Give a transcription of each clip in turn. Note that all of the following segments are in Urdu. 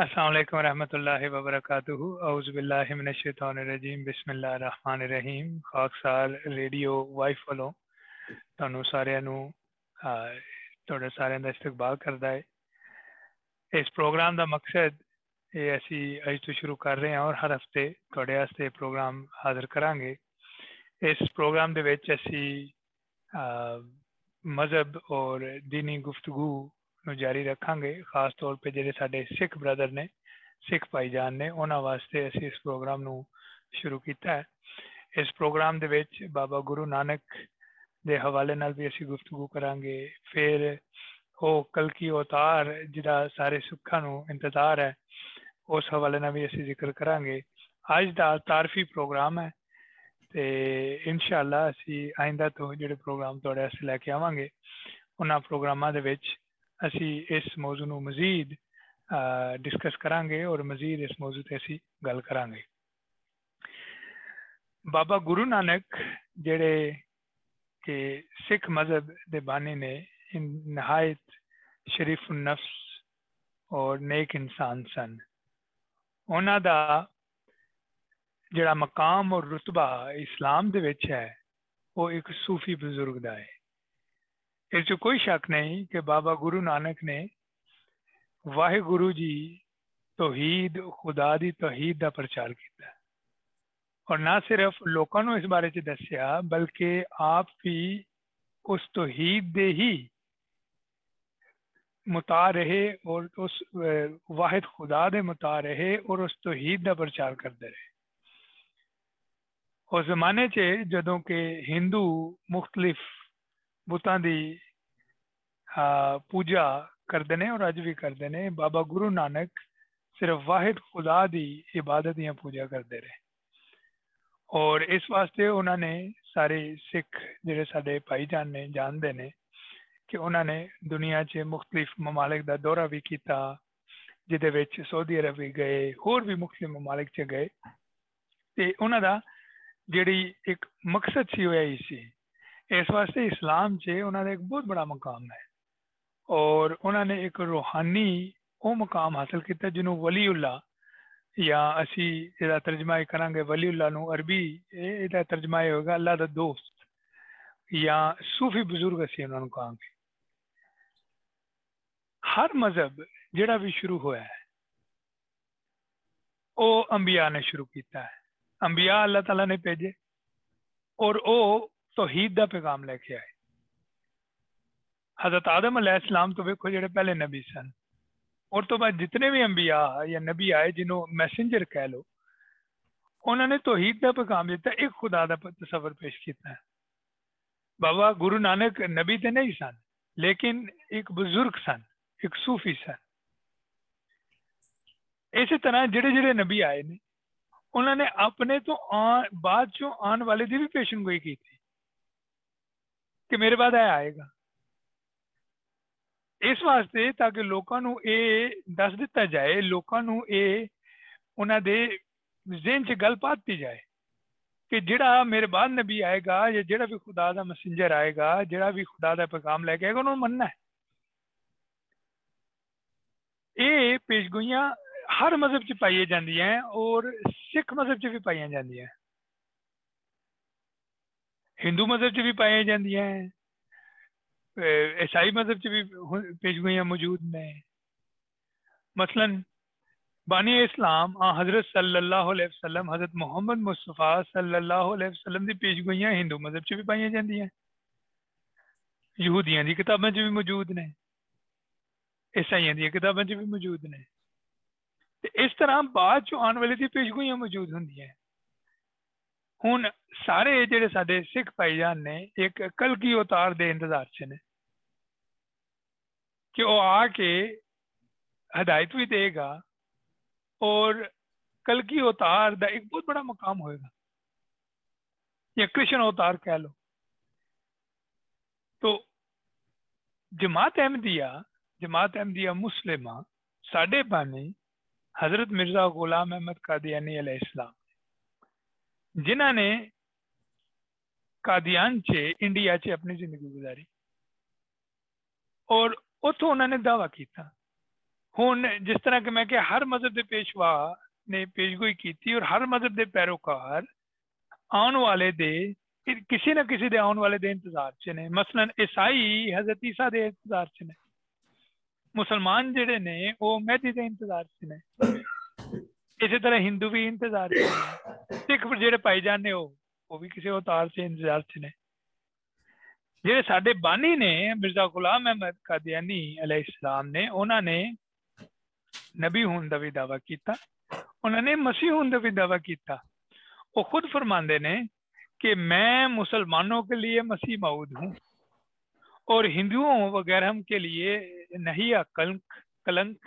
السلام علیکم ورحمۃ اللہ وبرکاتہ اعوذ باللہ من الشیطان الرجیم بسم اللہ الرحمن الرحیم خاک سال ریڈیو وائف والوں ਤੁਹਾਨੂੰ ਸਾਰਿਆਂ ਨੂੰ ਤੁਹਾਡੇ ਸਾਰਿਆਂ ਦਾ ਇਸਤਕਬਾਲ ਕਰਦਾ ਹੈ ਇਸ ਪ੍ਰੋਗਰਾਮ ਦਾ ਮਕਸਦ ਇਹ ਅਸੀਂ ਅੱਜ ਤੋਂ ਸ਼ੁਰੂ ਕਰ ਰਹੇ ਹਾਂ ਔਰ ਹਰ ਹਫਤੇ ਤੁਹਾਡੇ ਵਾਸਤੇ ਪ੍ਰੋਗਰਾਮ ਹਾਜ਼ਰ ਕਰਾਂਗੇ ਇਸ ਪ੍ਰੋਗਰਾਮ ਦੇ ਵਿੱਚ ਅਸੀਂ ਮਜ਼ਹਬ ਔਰ دینی ਗੁਫ਼ਤਗੂ ਨੂੰ ਜਾਰੀ ਰੱਖਾਂਗੇ ਖਾਸ ਤੌਰ 'ਤੇ ਜਿਹੜੇ ਸਾਡੇ ਸਿੱਖ ਬ੍ਰਦਰ ਨੇ ਸਿੱਖ ਭਾਈਜਾਨ ਨੇ ਉਹਨਾਂ ਵਾਸਤੇ ਅਸੀਂ ਇਸ ਪ੍ਰੋਗਰਾਮ ਨੂੰ ਸ਼ੁਰੂ ਕੀਤਾ ਹੈ ਇਸ ਪ੍ਰੋਗਰਾਮ ਦੇ ਵਿੱਚ ਬਾਬਾ ਗੁਰੂ ਨਾਨਕ ਦੇ ਹਵਾਲੇ ਨਾਲ ਵੀ ਅਸੀਂ ਗੁਫ਼ਤਗੂ ਕਰਾਂਗੇ ਫਿਰ ਉਹ ਕਲਕੀ ਅਵਤਾਰ ਜਿਹੜਾ ਸਾਰੇ ਸੁੱਖਾਂ ਨੂੰ ਇੰਤਜ਼ਾਰ ਹੈ ਉਸ ਹਵਾਲੇ ਨਾਲ ਵੀ ਅਸੀਂ ਜ਼ਿਕਰ ਕਰਾਂਗੇ ਅੱਜ ਦਾ ਤਾਰਫੀ ਪ੍ਰੋਗਰਾਮ ਹੈ ਤੇ ਇਨਸ਼ਾਅੱਲਾ ਅਸੀਂ ਆਇੰਦਾ ਤੋਂ ਜਿਹੜੇ ਪ੍ਰੋਗਰਾਮ ਤੁਹਾਡੇ ਵਾਸਤੇ ਲੈ ਕੇ ਆਵਾਂਗੇ ਉਹਨਾਂ ਪ੍ਰੋਗਰਾਮਾਂ ਦੇ ਵਿੱਚ ਅਸੀਂ ਇਸ ਮੌਜੂ ਨੂੰ ਮਜ਼ੀਦ ਡਿਸਕਸ ਕਰਾਂਗੇ ਔਰ ਮਜ਼ੀਦ ਇਸ ਮੌਜੂ ਤੇ ਅਸੀਂ ਗੱਲ ਕਰਾਂਗੇ ਬਾਬਾ ਗੁਰੂ ਨਾਨਕ ਜਿਹੜੇ کہ سکھ مذہب دے بانی نے نہایت شریف النفس اور نیک انسان سن انہوں دا جڑا مقام اور رتبہ اسلام دے وچ ہے وہ ایک صوفی بزرگ دا ہے اس جو کوئی شک نہیں کہ بابا گرو نانک نے واہ گرو جی توحید، خدا دی توحید دا پرچار کیتا ہے۔ اور نہ صرف لوگوں اس بارے چ دسیا، بلکہ آپ بھی اس توحید دے ہی متا رہے اور اس واحد خدا دے متا رہے اور اس توحید دا پرچار کرتے رہے۔ اس زمانے چ جدوں کہ ہندو مختلف بتان دی پوجا کرتے ہیں اور اج بھی کرتے ہیں بابا گرو نانک صرف واحد خدا دی عبادت یا پوجا کرتے رہے اور اس واسطے انہوں نے سارے سکھ جڑے سارے بھائی جان نے جانتے ہیں کہ انہوں نے دنیا چ مختلف ممالک دا دورہ بھی کیتا جہد سعودی عرب بھی گئے اور بھی مختلف ممالک چ گئے تے انہوں دا جڑی ایک مقصد سی ہوا ہی سی اس واسطے اسلام چ انہوں نے ایک بہت بڑا مقام ہے۔ اور انہوں نے ایک روحانی وہ مقام حاصل کیتا جنہوں ولی اللہ یا اسی یہ ترجمہ کریں گے، ولی اللہ نو عربی یہ ترجمہ ہوگا، اللہ دا دوست یا صوفی بزرگ اسی انہوں نے کہاں گے۔ ہر مذہب جڑا بھی شروع ہوا ہے، او انبیاء نے شروع کیتا ہے۔ انبیاء اللہ تعالیٰ نے بھیجے اور او توحید دا پیغام لے کے آئے۔ حضرت آدم علیہ السلام تو ویکو جڑے پہلے نبی سن۔ اور تو بعد جتنے بھی انبیاء یا نبی آئے جنہوں میسنجر کہہ لو، انہوں نے توحید کا پیغام دیتا، ایک خدا دا تصور پیش کیتا ہے۔ بابا گرو نانک نبی تے نہیں سن، لیکن ایک بزرگ سن، ایک صوفی سن۔ اسی طرح جڑے جڑے نبی آئے نے، انہوں نے اپنے تو آن، بعد چوں آن والے دی بھی پیشن گوئی کی تھی۔ کہ میرے بعد آیا آئے گا اس واسطے تاکہ لوگوں یہ دس دتا جائے لوگوں یہ انہوں دے ذہن چ گل پاتی جائے کہ جڑا میرے بعد نبی آئے گا یا جڑا بھی خدا دا مسنجر آئے گا جڑا بھی خدا دا پیغام لے کے آئے گا انہوں نے مننا ہے یہ پیش گوئیاں ہر مذہب چ پائی جاندی ہیں اور سکھ مذہب چ بھی پائی جاندی ہیں ہندو مذہب چ بھی پائی جاندی عیسائی مذہب چ بھی پیشگوئیاں موجود نے۔ مثلا، بانی اسلام حضرت صلی اللہ علیہ وسلم، حضرت محمد مصطفیٰ صلی اللہ علیہ وسلم دی پیشگوئیاں ہندو مذہب چ بھی پائی جاندی ہیں یہودیاں دی کتاباں چ بھی موجود نے۔ عیسائیاں دی چ بھی موجود نے۔ اس طرح بعد چ آن والی دی پیشگوئیاں موجود ہوں سارے جڑے سارے سکھ بھائی جان نے ایک کل کی اوتار دے انتظار سے نے کہ وہ آ کے ہدایت بھی دے گا اور کل کی اوتار دا ایک بہت بڑا مقام ہوئے گا یا کرشن اوتار کہہ لو تو جماعت احمدیہ جماعت احمدیہ مسلمہ ساڈے بانی حضرت مرزا غلام احمد قادیانی علیہ السلام جنہ نے قادیان چے انڈیا چے اپنی زندگی گزاری۔ اور اتھو انہوں نے دعویٰ کیتا۔ ہون جس طرح کہ میں کہ ہر مذہب دے پیشوا نے پیشگوئی کیتی اور ہر مذہب دے پیروکار آن والے دے، کسی نہ کسی دے آن والے دے انتظار چنے مثلا عیسائی حضرت عیسیٰ دے انتظار چنے مسلمان جڑے نے، وہ مہدی دے انتظار چنے اسی طرح ہندو بھی انتظار سکھ جڑے پائی جانے ہو وہ بھی کسی اوتار سے انتظار سے نے جڑے ساڈے بانی نے مرزا غلام احمد قادیانی علیہ السلام نے انہوں نے نبی ہون دا بھی دعویٰ کیتا انہوں نے مسیح ہون دا بھی دعویٰ کیتا وہ خود فرماندے نے کہ میں مسلمانوں کے لیے مسیح معود ہوں اور ہندوؤں وغیرہ کے لیے نہیں کلنک کلنک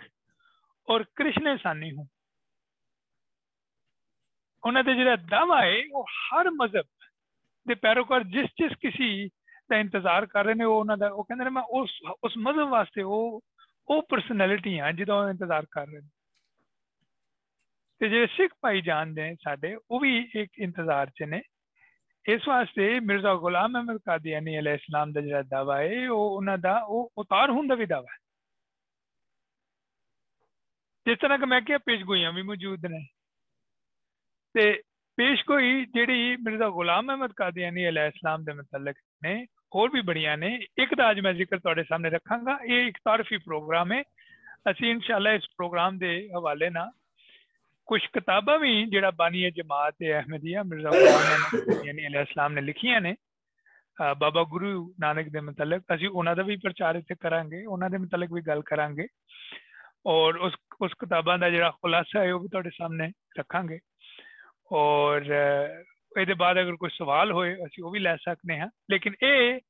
اور کرشن سانی ہوں انہوں نے جڑا دعویٰ ہے وہ ہر مذہب دے پیروکار جس جس کسی دا انتظار کر رہے ہیں وہ انہوں نے وہ کہندے میں اس اس مذہب واسطے وہ وہ پرسنالٹی ہیں جدوں انتظار کر رہے ہیں ਤੇ ਜਿਹੜੇ ਸਿੱਖ ਭਾਈ ਜਾਣਦੇ ਨੇ ਸਾਡੇ ਉਹ ਵੀ ਇੱਕ ਇੰਤਜ਼ਾਰ 'ਚ ਨੇ ਇਸ ਵਾਸਤੇ ਮਿਰਜ਼ਾ ਗੁਲਾਮ ਅਹਿਮਦ ਕਾਦੀਆਨੀ ਅਲੈਹ ਇਸਲਾਮ ਦਾ ਜਿਹੜਾ ਦਾਵਾ ਹੈ ਉਹ ਉਹਨਾਂ ਦਾ ਉਹ ਉਤਾਰ ਹੋਣ ਦਾ ਵੀ ਦਾਵਾ ਹੈ ਜਿਸ ਤਰ੍ਹਾਂ ਕਿ تے پیش گوئی جیڑی مرزا غلام احمد قادیانی علیہ السلام دے متعلق نے اور بھی بڑیاں نے، ایک دا اج میں ذکر تواڈے سامنے رکھاں گا۔ یہ ایک طرفی پروگرام ہے۔ اسی انشاءاللہ اس پروگرام دے حوالے نہ کچھ کتاباں بھی جیڑا بانی جماعت احمدیہ مرزا غلام احمد قادیانی علیہ السلام نے لکھیاں نے بابا گرو نانک دے متعلق۔ اسی انہاں دا بھی پرچار تے کراں گے، انہاں دے متعلق بھی گل کراں گے۔ اور اس اس کتاباں دا جڑا خلاصہ ہے، وہ بھی تواڈے سامنے رکھاں گے۔ ਔਰ ਇਹਦੇ ਬਾਅਦ ਅਗਰ ਕੋਈ ਸਵਾਲ ਹੋਏ ਅਸੀਂ ਉਹ ਵੀ ਲੈ ਸਕਦੇ ਹਾਂ ਲੇਕਿਨ ਇਹ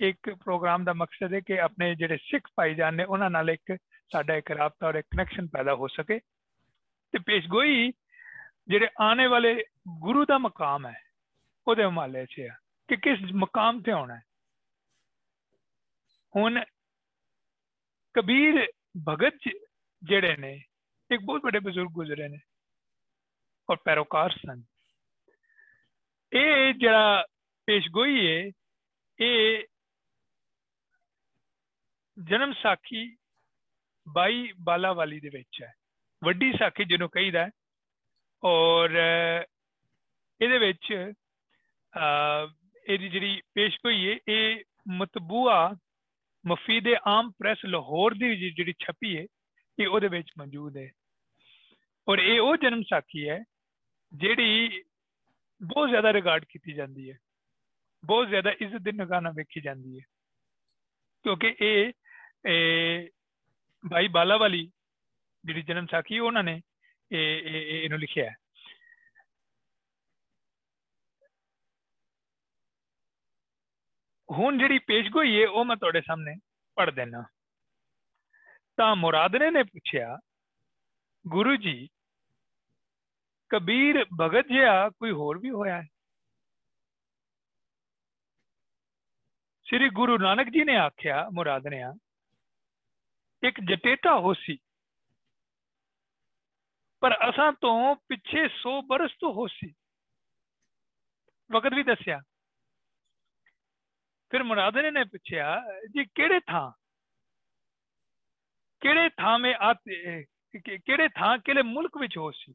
ਇੱਕ ਪ੍ਰੋਗਰਾਮ ਦਾ ਮਕਸਦ ਹੈ ਕਿ ਆਪਣੇ ਜਿਹੜੇ ਸਿੱਖ ਭਾਈਜਾਨ ਨੇ ਉਹਨਾਂ ਨਾਲ ਇੱਕ ਸਾਡਾ ਇੱਕ ਰਾਬਤਾ ਔਰ ਇੱਕ ਕਨੈਕਸ਼ਨ ਪੈਦਾ ਹੋ ਸਕੇ ਤੇ ਪੇਸ਼ਗੋਈ ਜਿਹੜੇ ਆਉਣੇ ਵਾਲੇ ਗੁਰੂ ਦਾ ਮਕਾਮ ਹੈ ਉਹਦੇ ਹਵਾਲੇ 'ਚ ਹੈ ਕਿ ਕਿਸ ਮਕਾਮ ਤੇ ਆਉਣਾ ਹੈ ਹੁਣ ਕਬੀਰ ਭਗਤ ਜਿਹੜੇ ਨੇ ਇੱਕ ਬਹੁਤ ਵੱਡੇ ਬਜ਼ੁਰਗ ਗੁਜ਼ਰੇ ਨੇ ਔਰ ਪੈਰੋਕਾਰ ਸਨ ਇਹ ਜਿਹੜਾ ਪੇਸ਼ਗੋਈ ਹੈ ਇਹ ਜਨਮ ਸਾਖੀ ਬਾਈ ਬਾਲਾ ਵਾਲੀ ਦੇ ਵਿੱਚ ਹੈ ਵੱਡੀ ਸਾਖੀ ਜਿਹਨੂੰ ਕਹੀਦਾ ਔਰ ਇਹਦੇ ਵਿੱਚ ਇਹਦੀ ਜਿਹੜੀ ਪੇਸ਼ਗੋਈ ਹੈ ਇਹ ਮਤਬੂਆ ਮਫੀਦ ਆਮ ਪ੍ਰੈਸ ਲਾਹੌਰ ਦੀ ਜਿਹੜੀ ਛਪੀ ਹੈ ਇਹ ਉਹਦੇ ਵਿੱਚ ਮੌਜੂਦ ਹੈ ਔਰ ਇਹ ਉਹ ਜਨਮ ਸਾਖੀ ਹੈ جیڑی بہت زیادہ ریکارڈ کیتی جاندی ہے بہت زیادہ عزت دے نگانا ویکھی جاندی ہے کیونکہ اے, بھائی بالا والی جیڑی جنم ساکھی انہوں نے اے اے انہوں لکھیا ہے ہن جیڑی پیش گوئی ہے او میں تہاڈے سامنے پڑھ دینا تا مرادنے نے پوچھیا گرو جی ਕਬੀਰ ਭਗਤ ਜਿਹਾ ਕੋਈ ਹੋਰ ਵੀ ਹੋਇਆ ਹੈ ਸ੍ਰੀ ਗੁਰੂ ਨਾਨਕ ਜੀ ਨੇ ਆਖਿਆ ਮੁਰਾਦਨਿਆ ਇੱਕ ਜਟੇਟਾ ਹੋਸੀ ਪਰ ਅਸਾਂ ਤੋਂ ਪਿੱਛੇ 100 ਬਰਸ ਤੋਂ ਹੋਸੀ ਵਕਤ ਵੀ ਦੱਸਿਆ ਫਿਰ ਮੁਰਾਦਨੇ ਨੇ ਪੁੱਛਿਆ ਜੀ ਕਿਹੜੇ ਥਾਂ ਕਿਹੜੇ ਥਾਂ ਮੇ ਆਤੇ ਕਿਹੜੇ ਥਾਂ ਕਿਹੜੇ ਮੁਲਕ ਵਿੱਚ ਹੋ ਸੀ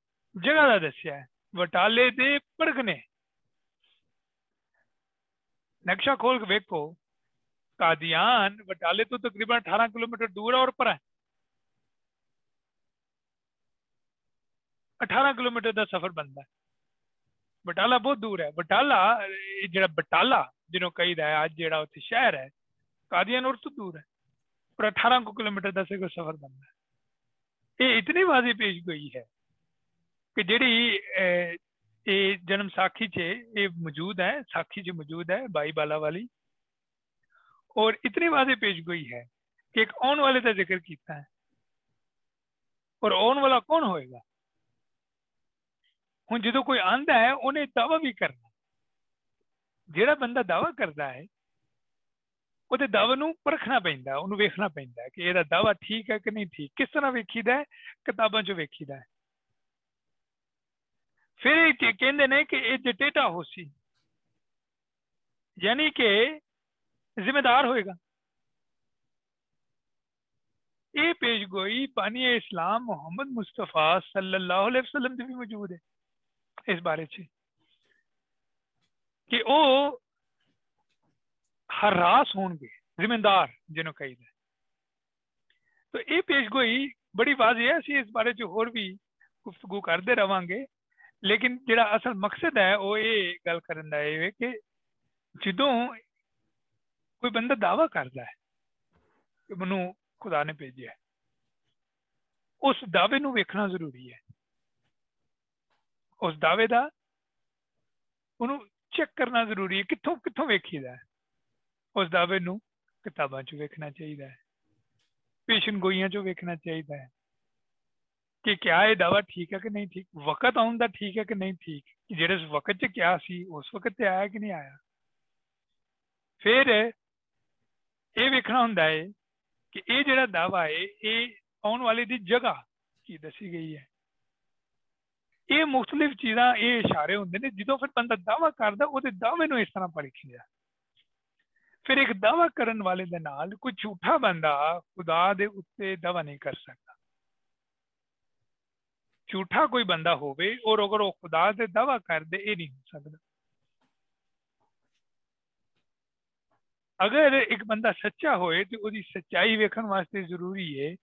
ਜਗ੍ਹਾ ਦਾ ਦੱਸਿਆ ਹੈ ਵਟਾਲੇ ਦੇ ਪਰਗਨੇ ਨਕਸ਼ਾ ਖੋਲ ਕੇ ਵੇਖੋ ਕਾਦੀਆਨ ਵਟਾਲੇ ਤੋਂ ਤਕਰੀਬਨ 18 ਕਿਲੋਮੀਟਰ ਦੂਰ ਹੈ ਔਰ ਪਰ ਹੈ 18 ਕਿਲੋਮੀਟਰ ਦਾ ਸਫ਼ਰ ਬੰਦਾ ਬਟਾਲਾ ਬਹੁਤ ਦੂਰ ਹੈ ਬਟਾਲਾ ਜਿਹੜਾ ਬਟਾਲਾ ਜਿਹਨੂੰ ਕਹੀਦਾ ਹੈ ਅੱਜ ਜਿਹੜਾ ਉੱਥੇ ਸ਼ਹਿਰ ਹੈ ਕਾਦੀਆਨ ਉਰ ਤੋਂ ਦੂਰ ਹੈ ਪਰ 18 ਕਿਲੋਮੀਟਰ ਦਾ ਕੋਈ ਸਫ਼ਰ ਬੰਦਾ ਹੈ ਇਹ ਇਤਨੀ ਵਾਜ਼ੀ ਪੇਸ਼ ਗਈ ਹੈ ਕਿ ਜਿਹੜੀ ਇਹ ਜਨਮ ਸਾਖੀ 'ਚ ਇਹ ਮੌਜੂਦ ਹੈ ਸਾਖੀ 'ਚ ਮੌਜੂਦ ਹੈ ਬਾਈ ਬਾਲਾ ਵਾਲੀ ਔਰ ਇਤਨੀ ਵਾਜ਼ੀ ਪੇਸ਼ ਗਈ ਹੈ ਕਿ ਇੱਕ ਆਉਣ ਵਾਲੇ ਦਾ ਜ਼ਿਕਰ ਕੀਤਾ ਹੈ اور آن والا کون ہوئے گا ہوں جدو کوئی آندا ہے انہیں دعوی بھی کرنا جہاں بندہ دعوی کرتا ہے وہ دعوی نو پرکھنا پہنتا انہوں ویکھنا پہنتا ہے کہ یہ دعوی ٹھیک ہے کہ نہیں ٹھیک کس طرح ویکھی دا ہے کتاباں چو ویکھی دا ہے پھر کہندے نے کہ یہ ہو سی یعنی کہ ذمہ دار ہوئے گا۔ یہ پیش گوئی پانی اسلام محمد مصطفیٰ صلی اللہ علیہ وسلم بھی موجود ہے۔ اس بارے سے کہ وہ ہر راس ہون گے، ذمہ دار جنہوں کہی دے تو یہ پیش گوئی بڑی واضح ہے، اسی اس بارے جو اور بھی گفتگو کرتے رہاں گے۔ لیکن جڑا اصل مقصد ہے وہ یہ گل کرن ہے کہ جدوں کوئی بندہ دعویٰ کرتا ہے کہ منو خدا نے بھیجا ہے اس دعوے نو ویکھنا ضروری ہے اس دعوے دا انہوں چیک کرنا ضروری ہے کتوں کتوں ویکھی دا ہے اس دعوے نو کتاباں چ ویکھنا چاہیے پیشن گوئیاں چ ویکھنا چاہیے کہ کیا یہ دعویٰ ٹھیک ہے کہ نہیں ٹھیک؟ وقت آن دا ٹھیک ہے کہ نہیں ٹھیک؟ جہاں اس وقت چ کیا سی، اس وقت تے آیا کہ نہیں آیا؟ پھر یہ ویکھنا ہوں کہ یہ جڑا دعویٰ ہے، یہ آن والے دی جگہ کی دسی گئی ہے۔ یہ مختلف چیزاں، یہ اشارے ہوں نے جدو پھر بندہ دعویٰ کرتا وہ دعوے نو اس طرح پرکھی پھر ایک دعوی کرن والے دے نال کوئی جھوٹا بندہ خدا دے اتنے دعوی نہیں کر سکتا۔ جھوٹا کوئی بندہ ہوئے اور اگر وہ خدا دے دعوی کر دے یہ نہیں ہو سکتا اگر ایک بندہ سچا ہوئے تو وہ سچائی ویکھن واسطے ضروری ہے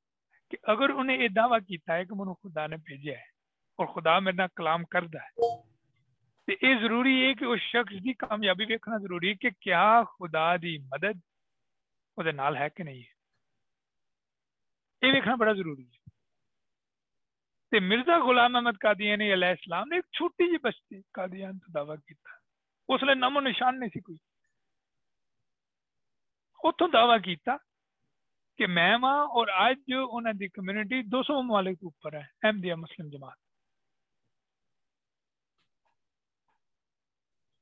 کہ اگر انہیں یہ دعویٰ کیتا ہے کہ منو خدا نے بھیجا ہے اور خدا میرے کلام کرتا ہے تو یہ ضروری ہے کہ اس شخص کی کامیابی ویکنا ضروری ہے کہ کیا خدا دی مدد وہ ہے کہ نہیں ہے یہ ویکنا بڑا ضروری ہے تے مرزا غلام احمد قادیانی علیہ السلام نے ایک چھوٹی جی بستی قادیان تو دعویٰ کیتا۔ اس لیے نام و نشان نہیں سی کوئی۔ اتوں دعویٰ کیتا کہ میں ماں اور آج جو انہوں دی کمیونٹی دو سو ممالک اوپر ہے، احمدیہ مسلم جماعت۔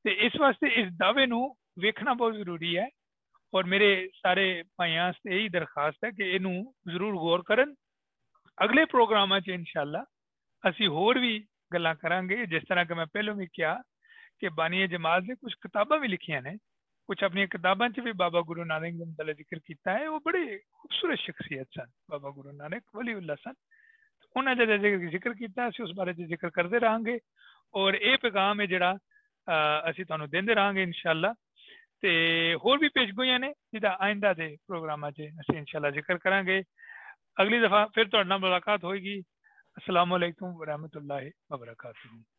تے اس واسطے اس دعوے نو ویکھنا بہت ضروری ہے۔ اور میرے سارے بھائیاں سے یہی درخواست ہے کہ انہوں ضرور غور کرن۔ اگلے پروگرام چ انشاءاللہ اسی ہور بھی گلا کران گے جس طرح کہ میں پہلو بھی کیا کہ بانی جماعت نے کچھ کتاباں بھی لکھیاں نے کچھ اپنی کتاباں چ بھی بابا گرو نانک دم ذکر کیتا ہے وہ بڑے خوبصورت شخصیت سن بابا گرو نانک ولی اللہ سن انہوں نے ذکر کیتا ہے اس بارے ذکر کرتے رہاں گے اور اے پیغام ہے جڑا اسی تانوں دیندے رہاں گے انشاءاللہ تے ہور بھی پیش گوئیاں نے جدا آئندہ دے پروگراماں اگلی دفعہ پھر تو ملاقات ہوئے گی۔ السلام علیکم ورحمۃ اللہ وبرکاتہ۔